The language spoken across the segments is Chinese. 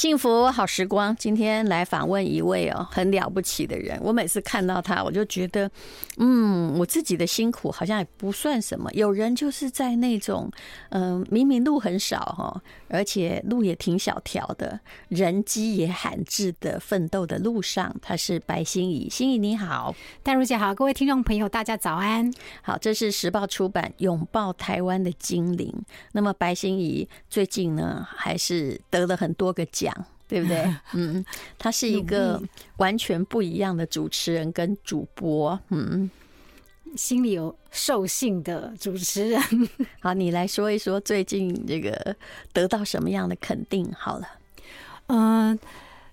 幸福好时光，今天来访问一位哦很了不起的人。我每次看到他，我就觉得，嗯，我自己的辛苦好像也不算什么。有人就是在那种，嗯，明明路很少哈，而且路也挺小条的，人迹也罕至的奋斗的路上，他是白欣怡。欣怡你好，淡如姐好，各位听众朋友大家早安。好，这是时报出版《拥抱台湾的精灵》。那么白欣怡最近呢，还是得了很多个奖。讲对不对？嗯，他是一个完全不一样的主持人跟主播，嗯，心里有兽性的主持人。好，你来说一说最近这个得到什么样的肯定？好了，嗯，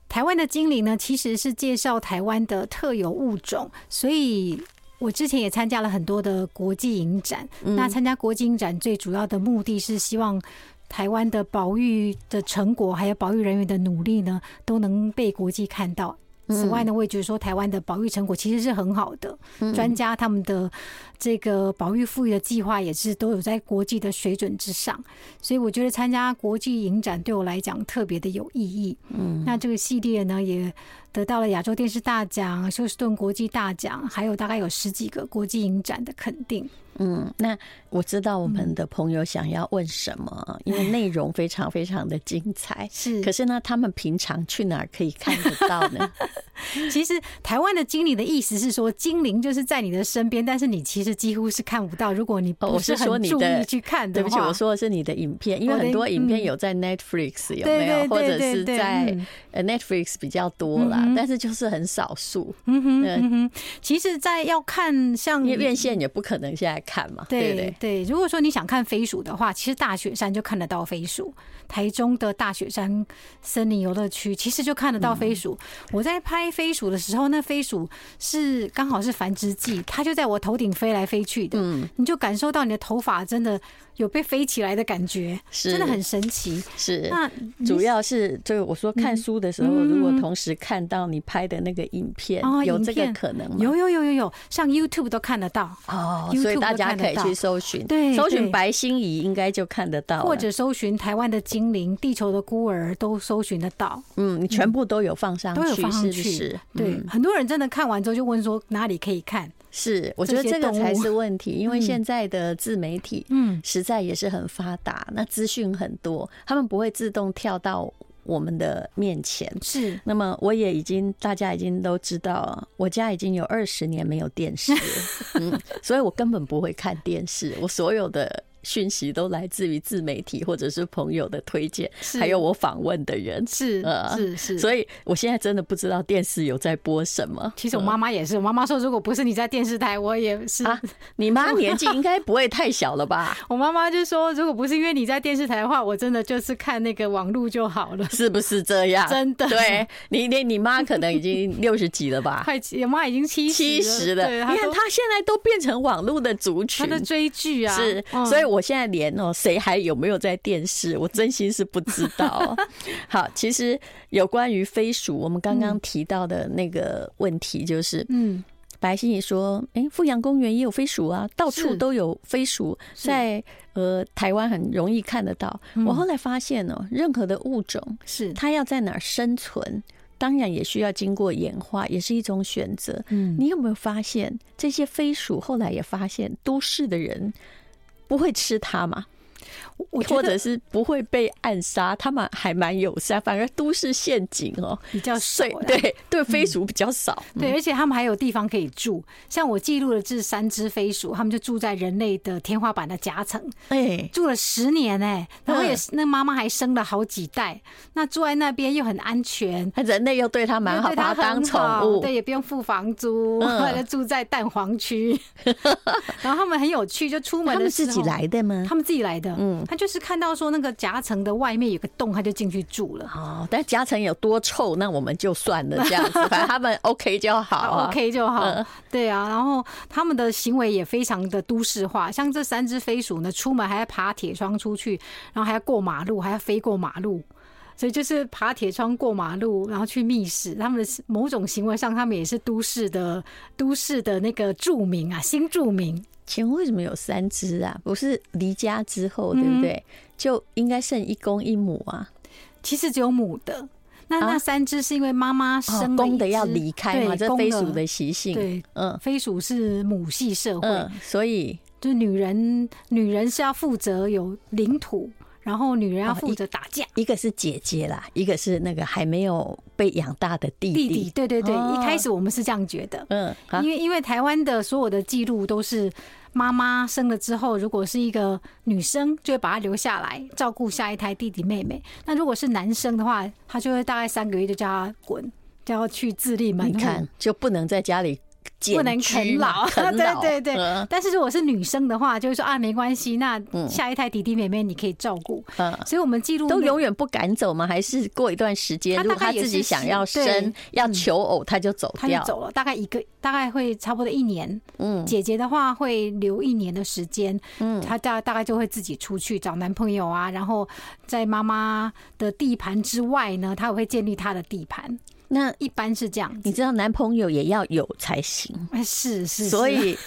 台湾的精灵呢，其实是介绍台湾的特有物种，所以我之前也参加了很多的国际影展。那参加国际影展最主要的目的是希望。台湾的保育的成果，还有保育人员的努力呢，都能被国际看到。此外呢，我也觉得说，台湾的保育成果其实是很好的。专家他们的这个保育富裕的计划也是都有在国际的水准之上，所以我觉得参加国际影展对我来讲特别的有意义。嗯，那这个系列呢，也得到了亚洲电视大奖、休斯顿国际大奖，还有大概有十几个国际影展的肯定。嗯，那我知道我们的朋友想要问什么，因为内容非常非常的精彩。是，可是呢，他们平常去哪儿可以看得到呢？其实台湾的精灵的意思是说，精灵就是在你的身边，但是你其实几乎是看不到。如果你不是很注意去看的话，对不起，我说的是你的影片，因为很多影片有在 Netflix 有没有，或者是在呃 Netflix 比较多啦，但是就是很少数。嗯哼，嗯哼，其实，在要看像院线也不可能现在。看嘛，对对对。如果说你想看飞鼠的话，其实大雪山就看得到飞鼠。台中的大雪山森林游乐区其实就看得到飞鼠。我在拍飞鼠的时候，那飞鼠是刚好是繁殖季，它就在我头顶飞来飞去的。嗯，你就感受到你的头发真的有被飞起来的感觉，是真的很神奇。是，那主要是就我说看书的时候，如果同时看到你拍的那个影片，有这个可能吗？有有有有有，上 YouTube 都看得到哦，所以大家可以去搜寻，对，搜寻白心怡应该就看得到，或者搜寻台湾的精灵、地球的孤儿都搜寻得到。嗯，你全部都有放上去，都有放上去。对，很多人真的看完之后就问说哪里可以看？是，我觉得这个才是问题，因为现在的自媒体，嗯，实在也是很发达，那资讯很多，他们不会自动跳到我们的面前。是，那么我也已经，大家已经都知道，我家已经有二十年没有电视了，嗯，所以我根本不会看电视，我所有的。讯息都来自于自媒体或者是朋友的推荐，还有我访问的人，是呃是是，所以我现在真的不知道电视有在播什么。其实我妈妈也是，我妈妈说如果不是你在电视台，我也是。啊，你妈年纪应该不会太小了吧？我妈妈就说，如果不是因为你在电视台的话，我真的就是看那个网络就好了，是不是这样？真的，对你你你妈可能已经六十几了吧？快，我妈已经七七十了。你看她现在都变成网络的族群，她的追剧啊，是，所以我。我现在连哦，谁还有没有在电视？我真心是不知道。好，其实有关于飞鼠，我们刚刚提到的那个问题，就是，嗯，白心怡说，哎，富阳公园也有飞鼠啊，到处都有飞鼠，在呃台湾很容易看得到。我后来发现哦，任何的物种是它要在哪儿生存，当然也需要经过演化，也是一种选择。嗯，你有没有发现这些飞鼠后来也发现都市的人不会吃它吗？或者是不会被暗杀，他们还蛮友善，反而都市陷阱哦。比较少，对对，飞鼠比较少，对，而且他们还有地方可以住。像我记录的这三只飞鼠，他们就住在人类的天花板的夹层，哎，住了十年哎，然后也是那妈妈还生了好几代，那住在那边又很安全，人类又对它蛮好，把它当宠物，对，也不用付房租，后来住在蛋黄区，然后他们很有趣，就出门他们自己来的吗？他们自己来的，嗯。他就是看到说那个夹层的外面有个洞，他就进去住了。哦，但夹层有多臭，那我们就算了这样子，反正他们 OK 就好啊，OK 就好。对啊，然后他们的行为也非常的都市化，像这三只飞鼠呢，出门还要爬铁窗出去，然后还要过马路，还要飞过马路，所以就是爬铁窗过马路，然后去觅食。他们的某种行为上，他们也是都市的都市的那个住民啊，新住民。请问为什么有三只啊？不是离家之后，对不对？就应该剩一公一母啊。其实只有母的，那那三只是因为妈妈生了公的要离开嘛，这飞鼠的习性。对，嗯，飞鼠是母系社会，所以就女人女人是要负责有领土。然后女人要负责打架，一个是姐姐啦，一个是那个还没有被养大的弟弟。弟弟，对对对，一开始我们是这样觉得，嗯，因为因为台湾的所有的记录都是妈妈生了之后，如果是一个女生，就会把她留下来照顾下一胎弟弟妹妹；那如果是男生的话，他就会大概三个月就叫他滚，就要去自立门看就不能在家里。不能 啃老，对对对。但是如果是女生的话，就会说啊，没关系，那下一胎弟弟妹妹你可以照顾。嗯，所以我们记录都永远不赶走吗？还是过一段时间，如果他自己想要生要求偶，他就走掉，他就走了。大概一个，大概会差不多一年。嗯，姐姐的话会留一年的时间。嗯，她大大概就会自己出去找男朋友啊，然后在妈妈的地盘之外呢，她也会建立她的地盘。那一般是这样，你知道男朋友也要有才行。哎，是是，所以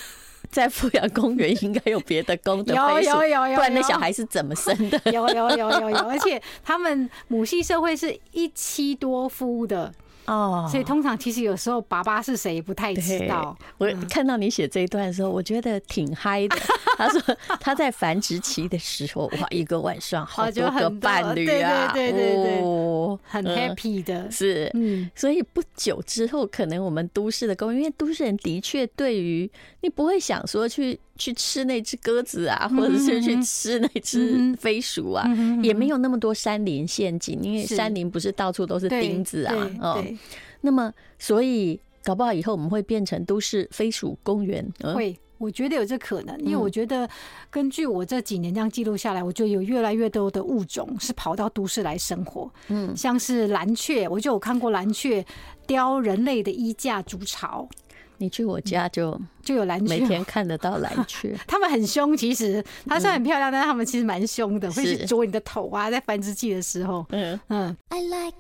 在富阳公园应该有别的公的，有有有有，不然那小孩是怎么生的？有有有有有，而且他们母系社会是一妻多夫的。哦，所以通常其实有时候爸爸是谁也不太知道。我看到你写这一段的时候，我觉得挺嗨的。他说他在繁殖期的时候，哇，一个晚上好多个伴侣啊，对对对对，很 happy 的。是，嗯，所以不久之后，可能我们都市的公园，因为都市人的确对于你不会想说去。去吃那只鸽子啊，或者是去吃那只飞鼠啊，也没有那么多山林陷阱，因为山林不是到处都是钉子啊。哦，那么所以搞不好以后我们会变成都市飞鼠公园。会，我觉得有这可能，因为我觉得根据我这几年这样记录下来，我觉得有越来越多的物种是跑到都市来生活。嗯，像是蓝雀，我就有看过蓝雀叼人类的衣架筑巢。你去我家就就有蓝雀，每天看得到蓝雀。他们很凶，其实它虽然很漂亮，但是他们其实蛮凶的，会去啄你的头啊，在繁殖季的时候。嗯嗯。I like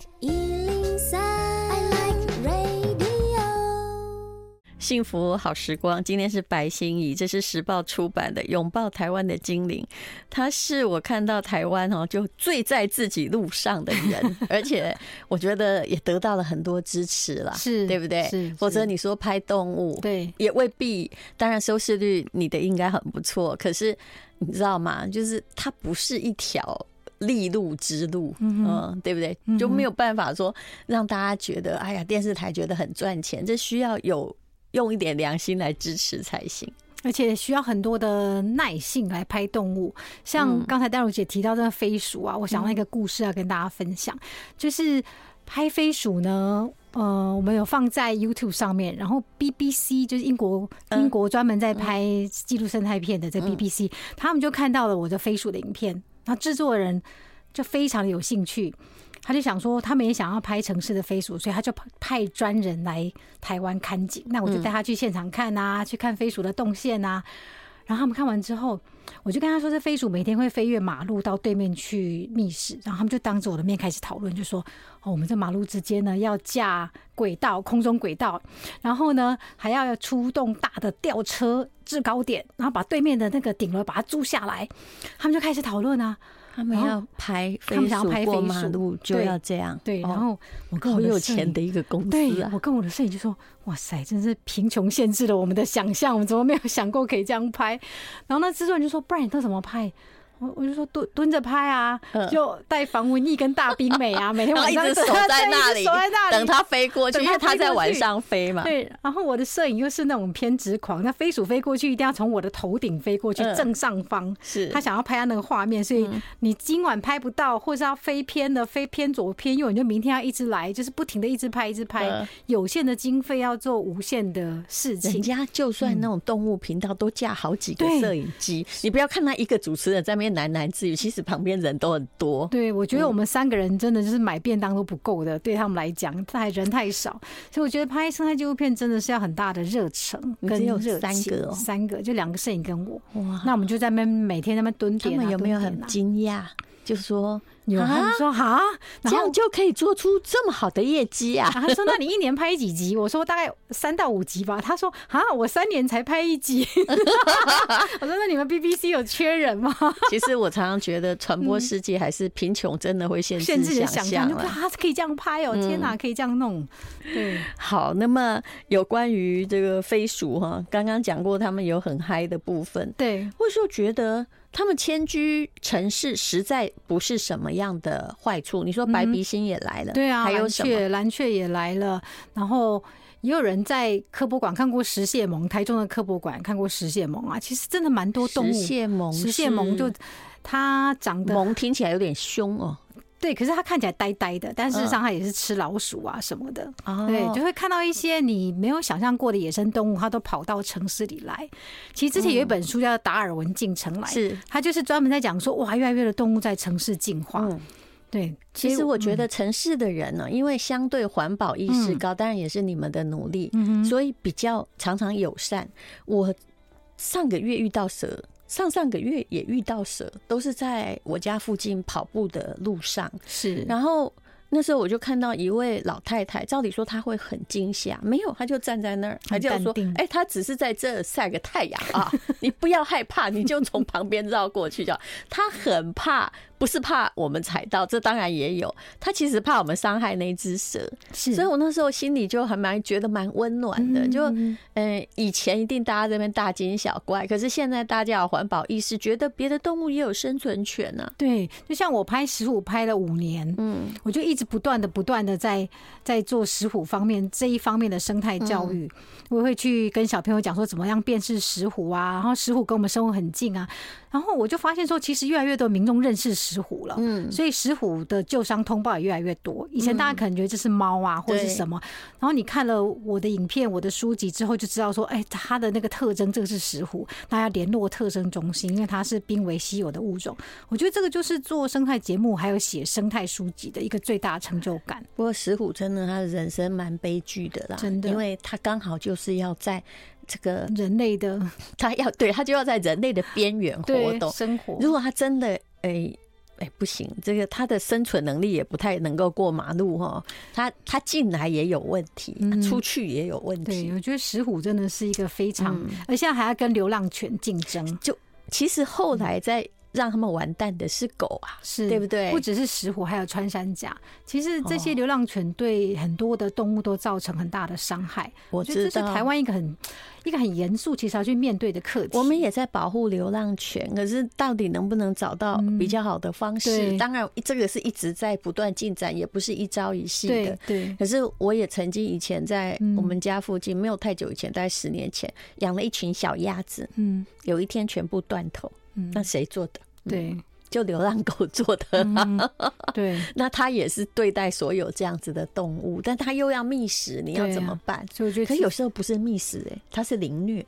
幸福好时光，今天是白欣怡，这是时报出版的《拥抱台湾的精灵》，他是我看到台湾哦，就最在自己路上的人，而且我觉得也得到了很多支持了，是对不对？是，否则你说拍动物，对，也未必。当然收视率你的应该很不错，可是你知道吗？就是它不是一条利路之路，嗯，对不对？就没有办法说让大家觉得，哎呀，电视台觉得很赚钱，这需要有。用一点良心来支持才行，而且需要很多的耐性来拍动物。像刚才戴如姐提到这个飞鼠啊，我想到一个故事要跟大家分享，就是拍飞鼠呢，呃，我们有放在 YouTube 上面，然后 BBC 就是英国英国专门在拍纪录生态片的这 BBC，他们就看到了我的飞鼠的影片，然后制作人就非常的有兴趣。他就想说，他们也想要拍城市的飞鼠，所以他就派专人来台湾看景。那我就带他去现场看啊，去看飞鼠的动线啊。然后他们看完之后，我就跟他说，这飞鼠每天会飞越马路到对面去觅食。然后他们就当着我的面开始讨论，就说：“哦，我们这马路之间呢要架轨道，空中轨道，然后呢还要要出动大的吊车制高点，然后把对面的那个顶楼把它租下来。”他们就开始讨论啊。他们要拍飞鼠过马路就要这样，对。然后我跟我很有钱的一个公司，对，我跟我的摄影就说：“哇塞，真是贫穷限制了我们的想象，我们怎么没有想过可以这样拍？”然后那制作人就说：“不然你都怎么拍？”我我就说蹲蹲着拍啊，就带防蚊液跟大冰美啊，每天晚上一直守在那里，守在那里等它飞过去，因为它在晚上飞嘛。对，然后我的摄影又是那种偏执狂，那飞鼠飞过去一定要从我的头顶飞过去正上方，是他想要拍他那个画面，所以你今晚拍不到，或是要飞偏的飞偏左偏右，你就明天要一直来，就是不停的一直拍一直拍，有限的经费要做无限的事情。人家就算那种动物频道都架好几个摄影机，你不要看他一个主持人在那边。喃喃自语，其实旁边人都很多。对，我觉得我们三个人真的就是买便当都不够的，对他们来讲，他还人太少，所以我觉得拍生态纪录片真的是要很大的热忱跟热情。三个，三个就两个摄影跟我。哇，那我们就在那边每天在那边蹲点。他们有没有很惊讶？就是说有他们说啊，这样就可以做出这么好的业绩啊？他说：“那你一年拍几集？”我说：“大概三到五集吧。”他说：“啊，我三年才拍一集。”我说：“那你们 BBC 有缺人吗？”其实我常常觉得传播世界还是贫穷，真的会限制想象了。他可以这样拍哦，天哪，可以这样弄。对，好。那么有关于这个飞鼠哈，刚刚讲过，他们有很嗨的部分。对，或者说觉得。他们迁居城市实在不是什么样的坏处。你说白鼻心也来了，对啊，还有什么？蓝雀也来了，然后也有人在科博馆看过石蟹獴，台中的科博馆看过石蟹獴啊。其实真的蛮多动物。石蟹獴，石蟹獴就它长得獴听起来有点凶哦。对，可是他看起来呆呆的，但事实上他也是吃老鼠啊什么的。哦，对，就会看到一些你没有想象过的野生动物，它都跑到城市里来。其实之前有一本书叫《达尔文进城来》，是它就是专门在讲说，哇，越来越多的动物在城市进化。对，其实我觉得城市的人呢，因为相对环保意识高，当然也是你们的努力，所以比较常常友善。我上个月遇到蛇。上上个月也遇到蛇，都是在我家附近跑步的路上。是，然后那时候我就看到一位老太太，照理说她会很惊吓，没有，她就站在那儿，她就说：“哎，她只是在这晒个太阳啊，你不要害怕，你就从旁边绕过去就好。”她很怕。不是怕我们踩到，这当然也有。他其实怕我们伤害那只蛇，是。所以我那时候心里就还蛮觉得蛮温暖的。就，嗯，以前一定大家这边大惊小怪，可是现在大家有环保意识，觉得别的动物也有生存权呢。对，就像我拍石虎拍了五年，嗯，我就一直不断的、不断的在在做石虎方面这一方面的生态教育。我会去跟小朋友讲说怎么样辨识石虎啊，然后石虎跟我们生活很近啊。然后我就发现说，其实越来越多民众认识石虎了，嗯，所以石虎的旧伤通报也越来越多。以前大家可能觉得这是猫啊，或者是什么，然后你看了我的影片、我的书籍之后，就知道说，哎，它的那个特征，这个是石虎，大家联络特征中心，因为它是濒危稀有的物种。我觉得这个就是做生态节目还有写生态书籍的一个最大成就感。不过石虎真的，他的人生蛮悲剧的啦，真的，因为他刚好就是要在。这个人类的，他要对他就要在人类的边缘活动生活。如果他真的哎哎、欸、不行，这个他的生存能力也不太能够过马路哈。他他进来也有问题，出去也有问题。对，我觉得石虎真的是一个非常，而现在还要跟流浪犬竞争。就其实后来在。让他们完蛋的是狗啊，是对不对？不只是石虎，还有穿山甲。其实这些流浪犬对很多的动物都造成很大的伤害。我觉得这是台湾一个很一个很严肃，其实要去面对的课题。我们也在保护流浪犬，可是到底能不能找到比较好的方式？当然，这个是一直在不断进展，也不是一朝一夕的。对。可是我也曾经以前在我们家附近，没有太久以前，大概十年前，养了一群小鸭子。嗯。有一天全部断头。那谁做的？对，就流浪狗做的。嗯。对，那他也是对待所有这样子的动物，但他又要觅食，你要怎么办？所以我觉得，可有时候不是觅食，哎，他是凌虐。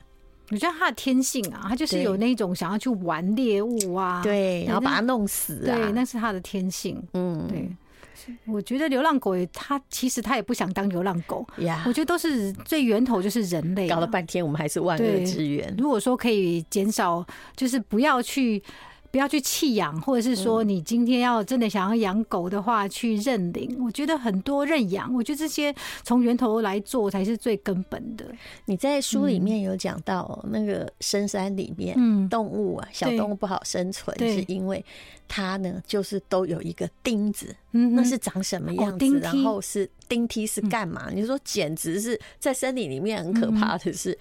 我觉得他的天性啊，他就是有那种想要去玩猎物啊，对，然后把它弄死啊，对，那是他的天性。嗯，对。我觉得流浪狗它，其实它也不想当流浪狗呀。我觉得都是最源头就是人类，搞了半天我们还是万恶之源。如果说可以减少，就是不要去。不要去弃养，或者是说你今天要真的想要养狗的话，去认领。我觉得很多认养，我觉得这些从源头来做才是最根本的。你在书里面有讲到，那个深山里面，动物啊，小动物不好生存，是因为它呢，就是都有一个钉子，那是长什么样子？然后是钉梯是干嘛？你说简直是在森林里面很可怕的是。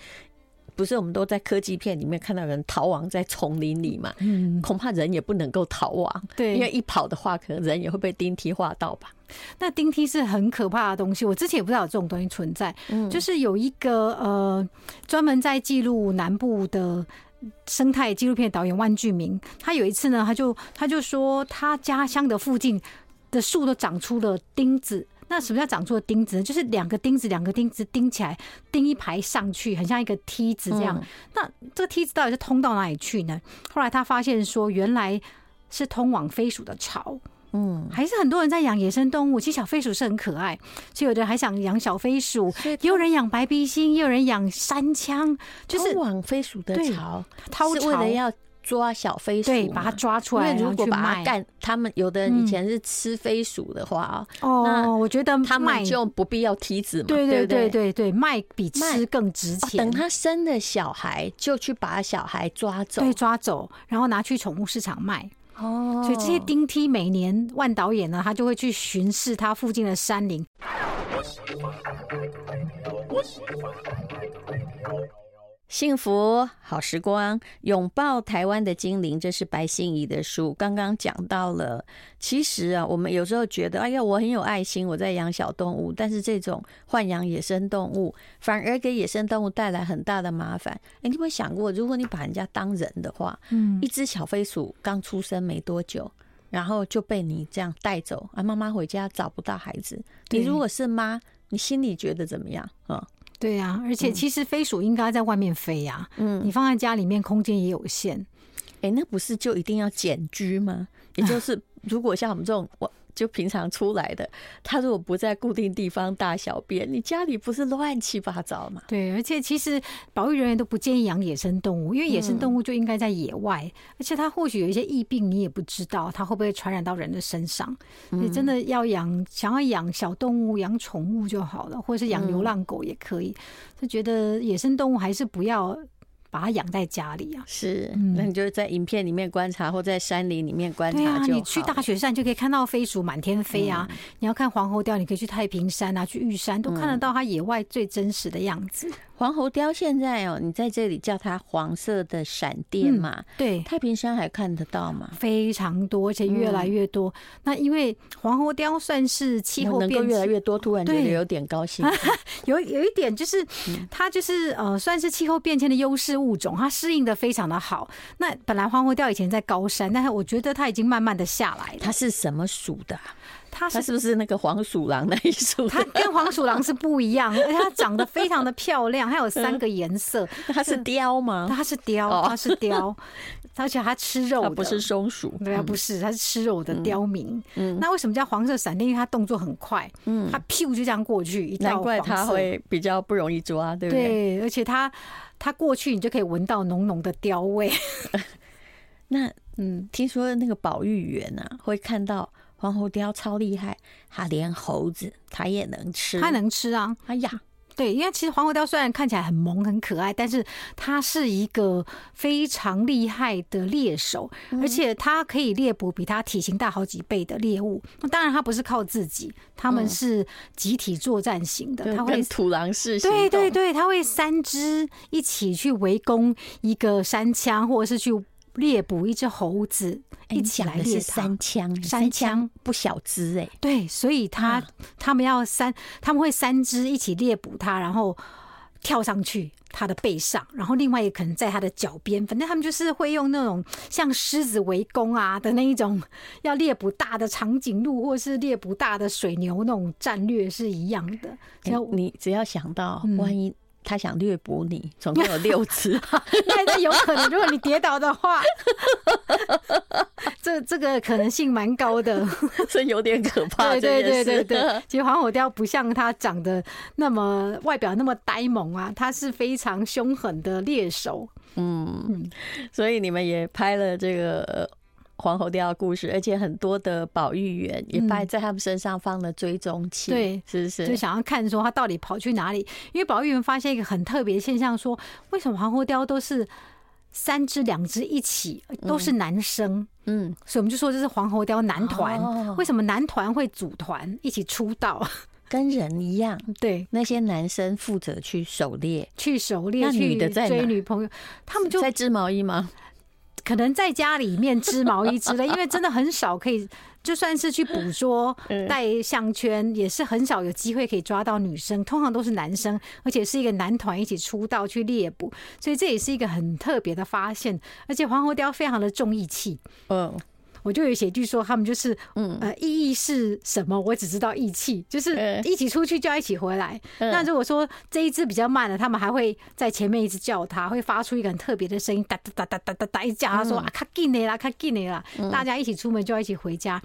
不是我们都在科技片里面看到人逃亡在丛林里嘛？嗯，恐怕人也不能够逃亡，对，因为一跑的话，可能人也会被钉梯划到吧。那钉梯是很可怕的东西，我之前也不知道有这种东西存在。嗯，就是有一个呃，专门在记录南部的生态纪录片导演万俊明，他有一次呢，他就他就说他家乡的附近的树都长出了钉子。那什么叫长出的钉子呢？就是两个钉子，两个钉子钉起来，钉一排上去，很像一个梯子这样。嗯、那这个梯子到底是通到哪里去呢？后来他发现说，原来是通往飞鼠的巢。嗯，还是很多人在养野生动物。其实小飞鼠是很可爱，所以有的人还想养小飞鼠，也有人养白鼻星，也有人养山羌，就是通往飞鼠的巢，是为了要抓小飞鼠，对，把它抓出来，因为如果把它干，他们有的人以前是吃飞鼠的话啊，哦，那我觉得他们就不必要梯子嘛，对对对对对，卖比吃更值钱。等他生了小孩，就去把小孩抓走，对，抓走，然后拿去宠物市场卖。哦，所以这些丁梯每年万导演呢，他就会去巡视他附近的山林。幸福好时光，拥抱台湾的精灵，这是白心怡的书。刚刚讲到了，其实啊，我们有时候觉得，哎呀，我很有爱心，我在养小动物，但是这种豢养野生动物，反而给野生动物带来很大的麻烦。哎，你有没有想过，如果你把人家当人的话，嗯，一只小飞鼠刚出生没多久，然后就被你这样带走，啊，妈妈回家找不到孩子，你如果是妈，你心里觉得怎么样啊？对呀、啊，而且其实飞鼠应该在外面飞呀、啊，嗯，你放在家里面空间也有限，哎，那不是就一定要简居吗？也就是如果像我们这种我。就平常出来的，他如果不在固定地方大小便，你家里不是乱七八糟吗？对，而且其实保育人员都不建议养野生动物，因为野生动物就应该在野外，嗯、而且它或许有一些疫病，你也不知道它会不会传染到人的身上。你真的要养，想要养小动物、养宠物就好了，或者是养流浪狗也可以。就觉得野生动物还是不要。把它养在家里啊，是，那你就是在影片里面观察，或在山林里面观察就好。对啊，你去大雪山就可以看到飞鼠满天飞啊。你要看黄喉貂，你可以去太平山啊，去玉山都看得到它野外最真实的样子。黄喉貂现在哦，你在这里叫它黄色的闪电嘛？嗯、对，太平山还看得到吗？非常多，而且越来越多。嗯、那因为黄喉貂算是气候变能越来越多，突然觉得有点高兴。有有一点就是，它就是呃，算是气候变迁的优势物种，它适应的非常的好。那本来黄喉貂以前在高山，但是我觉得它已经慢慢的下来。它是什么属的？它是，是不是那个黄鼠狼那一属？它跟黄鼠狼是不一样，而且它长得非常的漂亮，它有三个颜色。它是貂吗？它是貂，它是貂，而且它吃肉，它不是松鼠。对啊，不是，它是吃肉的刁民。嗯，那为什么叫黄色闪电？因为它动作很快，嗯，它咻就这样过去，难怪它会比较不容易抓，对不对？对，而且它它过去，你就可以闻到浓浓的貂味。那嗯，听说那个保育员啊，会看到。黄喉貂超厉害，它连猴子它也能吃，它能吃啊！哎呀，对，因为其实黄喉貂虽然看起来很萌很可爱，但是它是一个非常厉害的猎手，而且它可以猎捕比它体型大好几倍的猎物。那当然，它不是靠自己，他们是集体作战型的，它会土狼式，对对对，它会三只一起去围攻一个山羌，或者是去。猎捕一只猴子，一起来猎三枪，三枪不小只哎，对，所以他他们要三，他们会三只一起猎捕它，然后跳上去它的背上，然后另外也可能在它的脚边，反正他们就是会用那种像狮子围攻啊的那一种，要猎捕大的长颈鹿或是猎捕大的水牛那种战略是一样的。只要你只要想到万一。他想掠捕你，总共有六次，那有可能。如果你跌倒的话，这这个可能性蛮高的，这有点可怕。对对对对对，其实黄火雕不像它长得那么外表那么呆萌啊，它是非常凶狠的猎手。嗯，所以你们也拍了这个。黄喉貂的故事，而且很多的保育员也在在他们身上放了追踪器，对，是不是？就想要看说他到底跑去哪里？因为保育员发现一个很特别的现象，说为什么黄喉貂都是三只、两只一起，都是男生？嗯，所以我们就说这是黄喉貂男团。为什么男团会组团一起出道？跟人一样，对，那些男生负责去狩猎，去狩猎，那女的在追女朋友，他们就在织毛衣吗？可能在家里面织毛衣之类，因为真的很少可以，就算是去捕捉戴项圈，也是很少有机会可以抓到女生，通常都是男生，而且是一个男团一起出道去猎捕，所以这也是一个很特别的发现。而且黄喉貂非常的重义气，嗯。我就有写句说，他们就是，嗯，呃，意义是什么？我只知道义气，就是一起出去就要一起回来。那如果说这一只比较慢了，他们还会在前面一直叫他，会发出一个很特别的声音，哒哒哒哒哒哒哒，一直叫他说啊，卡紧你啦，卡紧你啦，大家一起出门就要一起回家。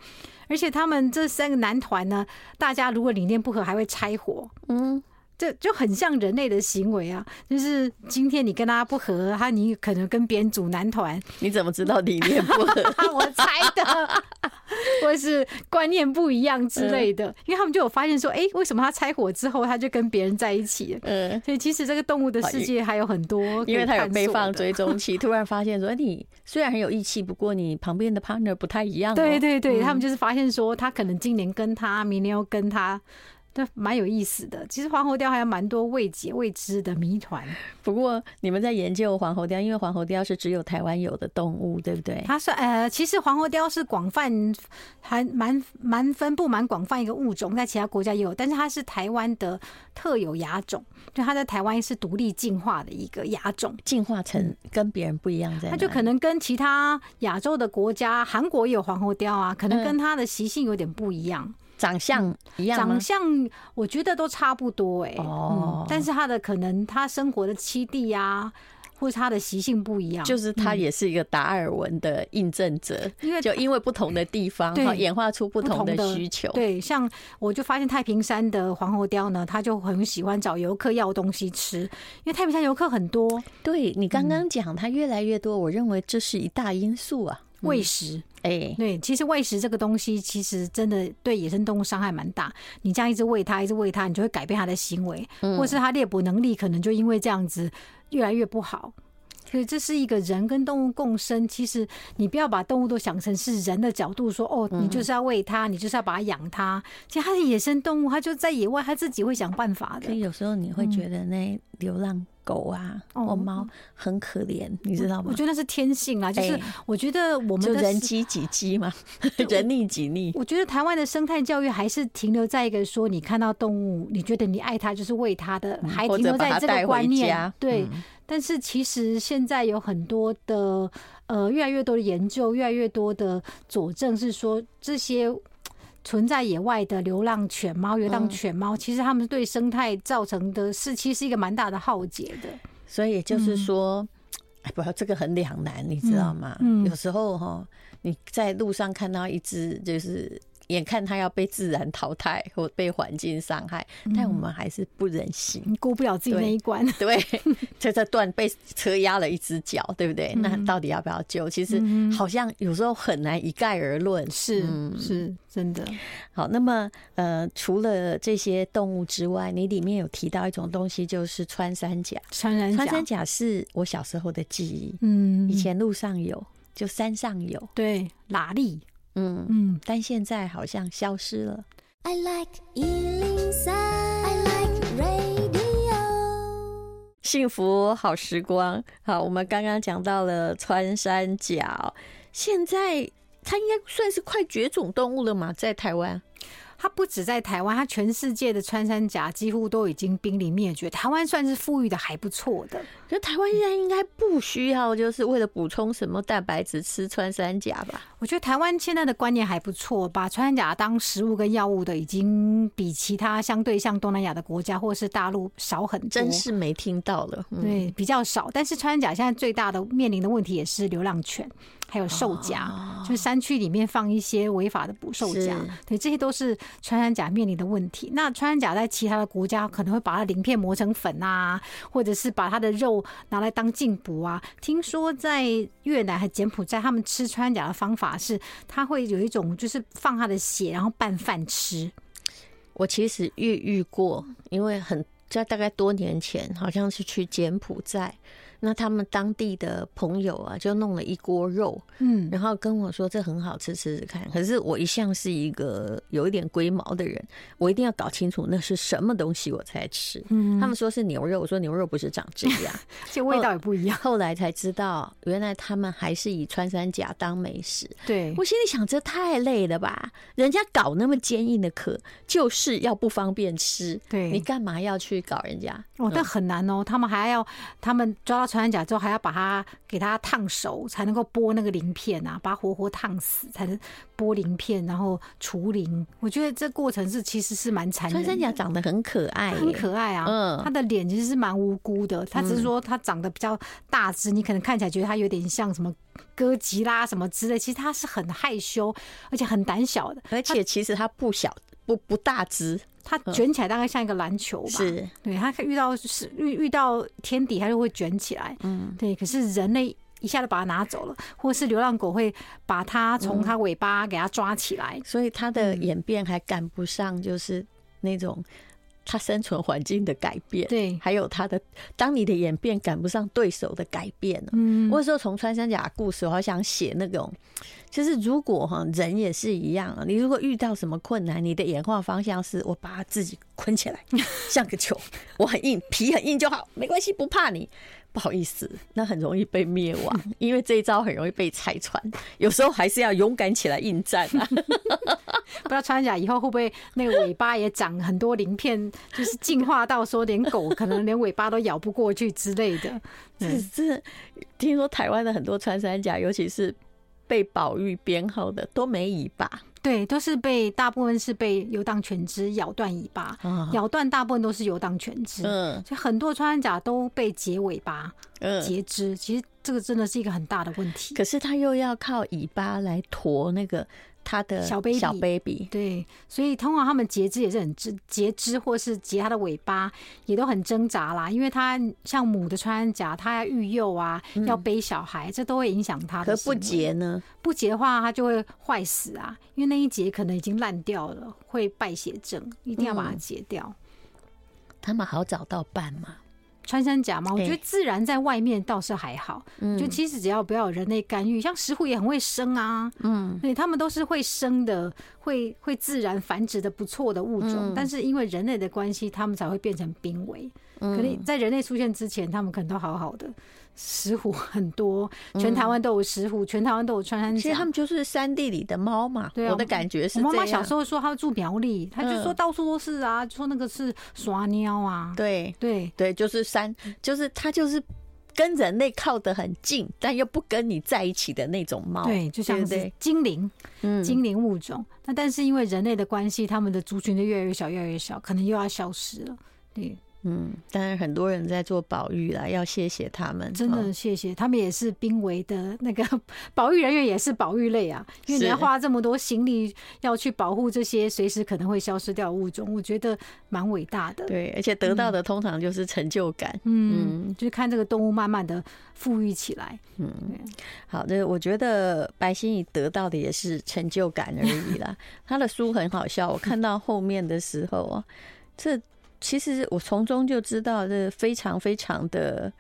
而且他们这三个男团呢，大家如果理念不合，还会拆伙。嗯。这就很像人类的行为啊，就是今天你跟他不合，他你可能跟别人组男团，你怎么知道理念不合？我猜的，或是观念不一样之类的，因为他们就有发现说，哎，为什么他拆伙之后他就跟别人在一起？嗯，所以其实这个动物的世界还有很多，因为他有被放追踪器，突然发现说，你虽然很有义气，不过你旁边的 partner 不太一样。对对对，他们就是发现说，他可能今年跟他，明年又跟他。对，蛮有意思的。其实黄喉貂还有蛮多未解未知的谜团。不过你们在研究黄喉貂，因为黄喉貂是只有台湾有的动物，对不对？它是呃，其实黄喉貂是广泛，还蛮蛮分布蛮广泛一个物种，在其他国家也有，但是它是台湾的特有亚种，就它在台湾是独立进化的一个亚种，进化成跟别人不一样它就可能跟其他亚洲的国家，韩国也有黄喉貂啊，可能跟它的习性有点不一样。长相一样，长相我觉得都差不多哎、欸。哦、嗯，但是他的可能，他生活的栖地呀，或是他的习性不一样。就是他也是一个达尔文的印证者，因为就因为不同的地方，演化出不同的需求。对，像我就发现太平山的黄喉貂呢，他就很喜欢找游客要东西吃，因为太平山游客很多。对，你刚刚讲它越来越多，我认为这是一大因素啊。喂食，哎，对，其实喂食这个东西，其实真的对野生动物伤害蛮大。你这样一直喂它，一直喂它，你就会改变它的行为，或是它猎捕能力可能就因为这样子越来越不好。所以这是一个人跟动物共生，其实你不要把动物都想成是人的角度说，哦，你就是要喂它，你就是要把它养它。其实它是野生动物，它就在野外，它自己会想办法的。所以有时候你会觉得那流浪。狗啊，或猫很可怜，你知道吗？我觉得那是天性啊，就是我觉得我们就人饥己饥嘛，人溺己溺。我觉得台湾的生态教育还是停留在一个说，你看到动物，你觉得你爱它就是喂它的，还停留在这个观念。对，但是其实现在有很多的呃，越来越多的研究，越来越多的佐证是说这些。存在野外的流浪犬猫、流浪犬猫，其实它们对生态造成的是，其实是一个蛮大的浩劫的。所以也就是说，哎，不，这个很两难，你知道吗？有时候哈，你在路上看到一只就是。眼看它要被自然淘汰或被环境伤害，但我们还是不忍心，过不了自己那一关。对，在这段被车压了一只脚，对不对？那到底要不要救？其实好像有时候很难一概而论。是，是真的。好，那么呃，除了这些动物之外，你里面有提到一种东西，就是穿山甲。穿山甲，穿山甲是我小时候的记忆。嗯，以前路上有，就山上有。对，喇莉。嗯嗯，但现在好像消失了。I like 103, I like radio。幸福好时光，好，我们刚刚讲到了穿山甲，现在它应该算是快绝种动物了嘛，在台湾。它不止在台湾，它全世界的穿山甲几乎都已经濒临灭绝。台湾算是富裕的还不错的，就台湾现在应该不需要，就是为了补充什么蛋白质吃穿山甲吧？我觉得台湾现在的观念还不错，把穿山甲当食物跟药物的已经比其他相对像东南亚的国家或是大陆少很多。真是没听到了，嗯、对，比较少。但是穿山甲现在最大的面临的问题也是流浪犬。还有兽夹，就是山区里面放一些违法的捕兽夹，对，这些都是穿山甲面临的问题。那穿山甲在其他的国家可能会把它鳞片磨成粉啊，或者是把它的肉拿来当进补啊。听说在越南和柬埔寨，他们吃穿甲的方法是，他会有一种就是放他的血，然后拌饭吃。我其实遇遇过，因为很在大概多年前，好像是去柬埔寨。那他们当地的朋友啊，就弄了一锅肉，嗯，然后跟我说这很好吃，吃吃看。可是我一向是一个有一点龟毛的人，我一定要搞清楚那是什么东西我才吃。嗯，他们说是牛肉，我说牛肉不是长这样，这味道也不一样。后来才知道，原来他们还是以穿山甲当美食。对，我心里想，这太累了吧？人家搞那么坚硬的壳，就是要不方便吃。对，你干嘛要去搞人家？哦，但很难哦，他们还要他们抓到。穿山甲之后还要把它给它烫熟，才能够剥那个鳞片啊，把它活活烫死才能剥鳞片，然后除鳞。我觉得这过程是其实是蛮残忍的。穿山甲长得很可爱，很可爱啊。嗯，它的脸其实是蛮无辜的，它只是说它长得比较大只，你可能看起来觉得它有点像什么哥吉拉什么之类，其实它是很害羞而且很胆小的，而且其实它不小不不大只。它卷起来大概像一个篮球吧。是，对，它遇到是遇遇到天敌，它就会卷起来。嗯，对。可是人类一下子把它拿走了，或是流浪狗会把它从它尾巴给它抓起来，所以它的演变还赶不上，就是那种。它生存环境的改变，对，还有它的，当你的演变赶不上对手的改变了，嗯，或者说从穿山甲故事，我好想写那种，就是如果哈人也是一样，你如果遇到什么困难，你的演化方向是我把它自己捆起来，像个球，我很硬，皮很硬就好，没关系，不怕你。不好意思，那很容易被灭亡，因为这一招很容易被拆穿。有时候还是要勇敢起来应战啊！不知道穿山甲以后会不会那个尾巴也长很多鳞片，就是进化到说连狗可能连尾巴都咬不过去之类的。是是，听说台湾的很多穿山甲，尤其是被保育编号的，都没尾巴。对，都是被大部分是被游荡犬只咬断尾巴，咬断大部分都是游荡犬只，嗯，所以很多穿山甲都被截尾巴，嗯，截肢。其实这个真的是一个很大的问题。可是它又要靠尾巴来驮那个。他的小 baby，小 baby 对，所以通常他们截肢也是很截截肢，或是截他的尾巴，也都很挣扎啦。因为他像母的穿山甲，他要育幼啊，要背小孩，这都会影响他的。可不截呢？不截的话，它就会坏死啊。因为那一截可能已经烂掉了，会败血症，一定要把它截掉。他们好找到伴吗？穿山甲嘛，我觉得自然在外面倒是还好，就其实只要不要有人类干预，像石虎也很会生啊，嗯，对，他们都是会生的，会会自然繁殖的不错的物种，但是因为人类的关系，他们才会变成濒危。可能在人类出现之前，他们可能都好好的。石虎很多，全台湾都有石虎，全台湾都有穿山甲。其实他们就是山地里的猫嘛。对啊，我的感觉是。我妈妈小时候说，她住苗栗，她就说到处都是啊，说那个是耍鸟啊。对对对，就是山，就是它就是跟人类靠得很近，但又不跟你在一起的那种猫。对，就像是精灵，嗯，精灵物种。那但是因为人类的关系，他们的族群就越来越小，越来越小，可能又要消失了。对。嗯，当然很多人在做保育啦，要谢谢他们，真的谢谢他们，也是濒危的那个 保育人员，也是保育类啊，因为你要花这么多心力要去保护这些随时可能会消失掉的物种，我觉得蛮伟大的。对，而且得到的通常就是成就感。嗯，就是看这个动物慢慢的富裕起来。嗯，好的，我觉得白心怡得到的也是成就感而已啦。他的书很好笑，我看到后面的时候啊，这。其实我从中就知道，这非常非常的，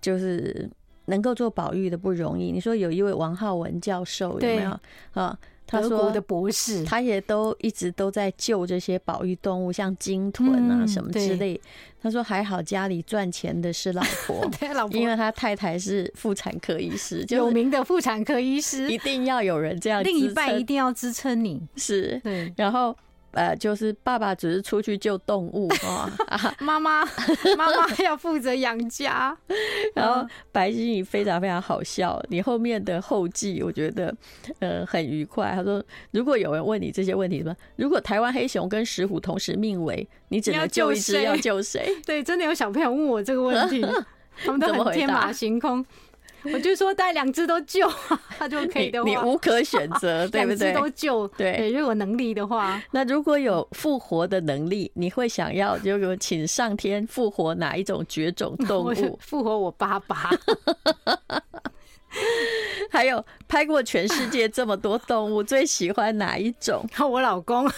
就是能够做保育的不容易。你说有一位王浩文教授有没有啊？他说的博士，他也都一直都在救这些保育动物，像鲸豚啊什么之类。他说还好家里赚钱的是老婆，对老婆，因为他太太是妇产科医师，有名的妇产科医师，一定要有人这样，另一半一定要支撑你，是，对，然后。呃，就是爸爸只是出去救动物啊，妈妈妈妈要负责养家。然后白心怡非常非常好笑，你后面的后记我觉得呃很愉快。他说，如果有人问你这些问题，什么如果台湾黑熊跟石虎同时命危，你只能救一只，要救谁？对，真的有小朋友问我这个问题，他们都很天马行空。我就说带两只都救，他就可以的话，你无可选择，对不对？两只都救，对，如果有能力的话，那如果有复活的能力，你会想要就请上天复活哪一种绝种动物？复活我爸爸。还有拍过全世界这么多动物，最喜欢哪一种？我老公，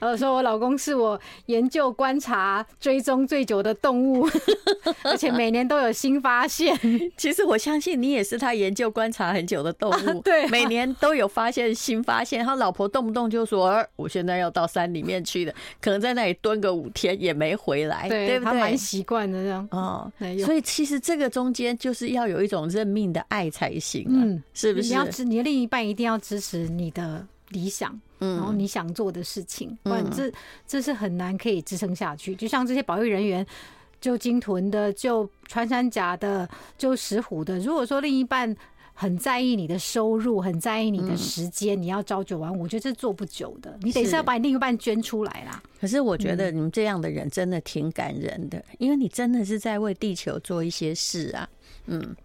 我 说我老公是我研究、观察、追踪最久的动物，而且每年都有新发现。其实我相信你也是他研究、观察很久的动物，对，每年都有发现新发现。他老婆动不动就说：“我现在要到山里面去了，可能在那里蹲个五天也没回来。”对，他蛮习惯的这样。哦，所以其实这个中间就是要有一种认命的爱才行，嗯，是不是？你要支，你的另一半一定要支持你的理想，嗯，然后你想做的事情，不然这这是很难可以支撑下去。就像这些保育人员，救鲸豚的、救穿山甲的、救石虎的，如果说另一半很在意你的收入，很在意你的时间，你要朝九晚五，我觉得这做不久的。你得是要把你另一半捐出来啦。可是我觉得你们这样的人真的挺感人的，因为你真的是在为地球做一些事啊。嗯，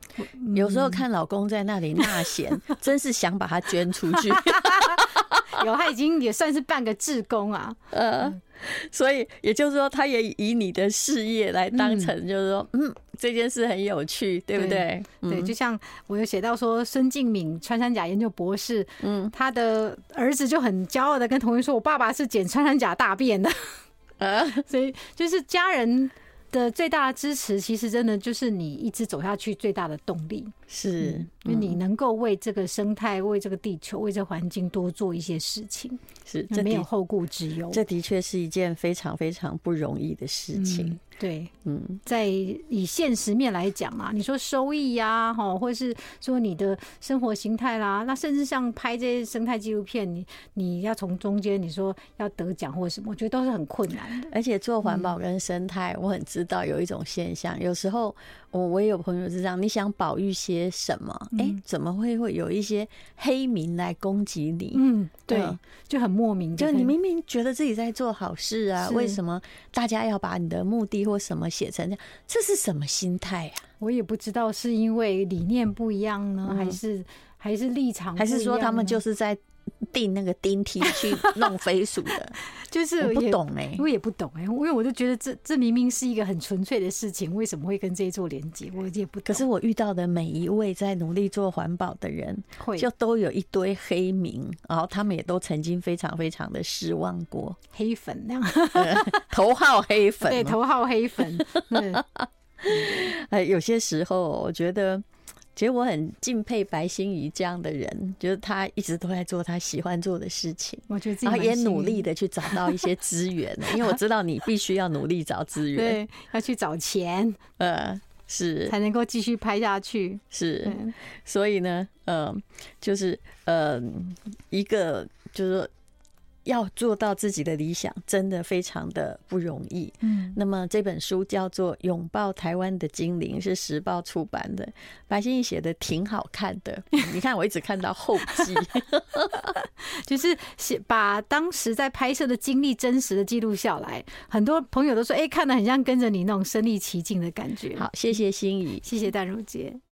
有时候看老公在那里纳贤，真是想把他捐出去。有，他已经也算是半个志工啊。呃，所以也就是说，他也以你的事业来当成，就是说，嗯，嗯，这件事很有趣，对不对？对，对，就像我有写到说，孙敬敏穿山甲研究博士，嗯，他的儿子就很骄傲的跟同学说：“我爸爸是捡穿山甲大便的。”呃，所以就是家人。的最大的支持，其实真的就是你一直走下去最大的动力，是，因为你能够为这个生态、为这个地球、为这环境多做一些事情，是，这没有后顾之忧。这的确是一件非常非常不容易的事情。嗯对，嗯，在以现实面来讲啊，你说收益呀，哈，或者是说你的生活形态啦，那甚至像拍这些生态纪录片，你你要从中间你说要得奖或什么，我觉得都是很困难的。而且做环保跟生态，我很知道有一种现象，有时候。我我也有朋友是这样，你想保育些什么？哎、欸，怎么会会有一些黑民来攻击你？嗯，对，就很莫名。就你明明觉得自己在做好事啊，为什么大家要把你的目的或什么写成这样？这是什么心态啊？我也不知道是因为理念不一样呢，还是还是立场，还是说他们就是在。钉那个钉梯去弄飞鼠的，就是我不懂哎、欸，我也不懂哎、欸，因为我就觉得这这明明是一个很纯粹的事情，为什么会跟这一座连接？我也不懂。可是我遇到的每一位在努力做环保的人，就都有一堆黑名，然后他们也都曾经非常非常的失望过，黑粉 那样，头号黑粉，对，头号黑粉。哎，有些时候我觉得。其实我很敬佩白心怡这样的人，就是他一直都在做他喜欢做的事情，我觉得，然后也努力的去找到一些资源，因为我知道你必须要努力找资源，对，要去找钱，呃，是。才能够继续拍下去，是，所以呢，呃，就是呃，一个就是说。要做到自己的理想，真的非常的不容易。嗯，那么这本书叫做《拥抱台湾的精灵》，是时报出版的。白心怡写的挺好看的，你看我一直看到后记，就是写把当时在拍摄的经历真实的记录下来。很多朋友都说，哎，看的很像跟着你那种身临其境的感觉。好，谢谢心怡，谢谢淡如姐。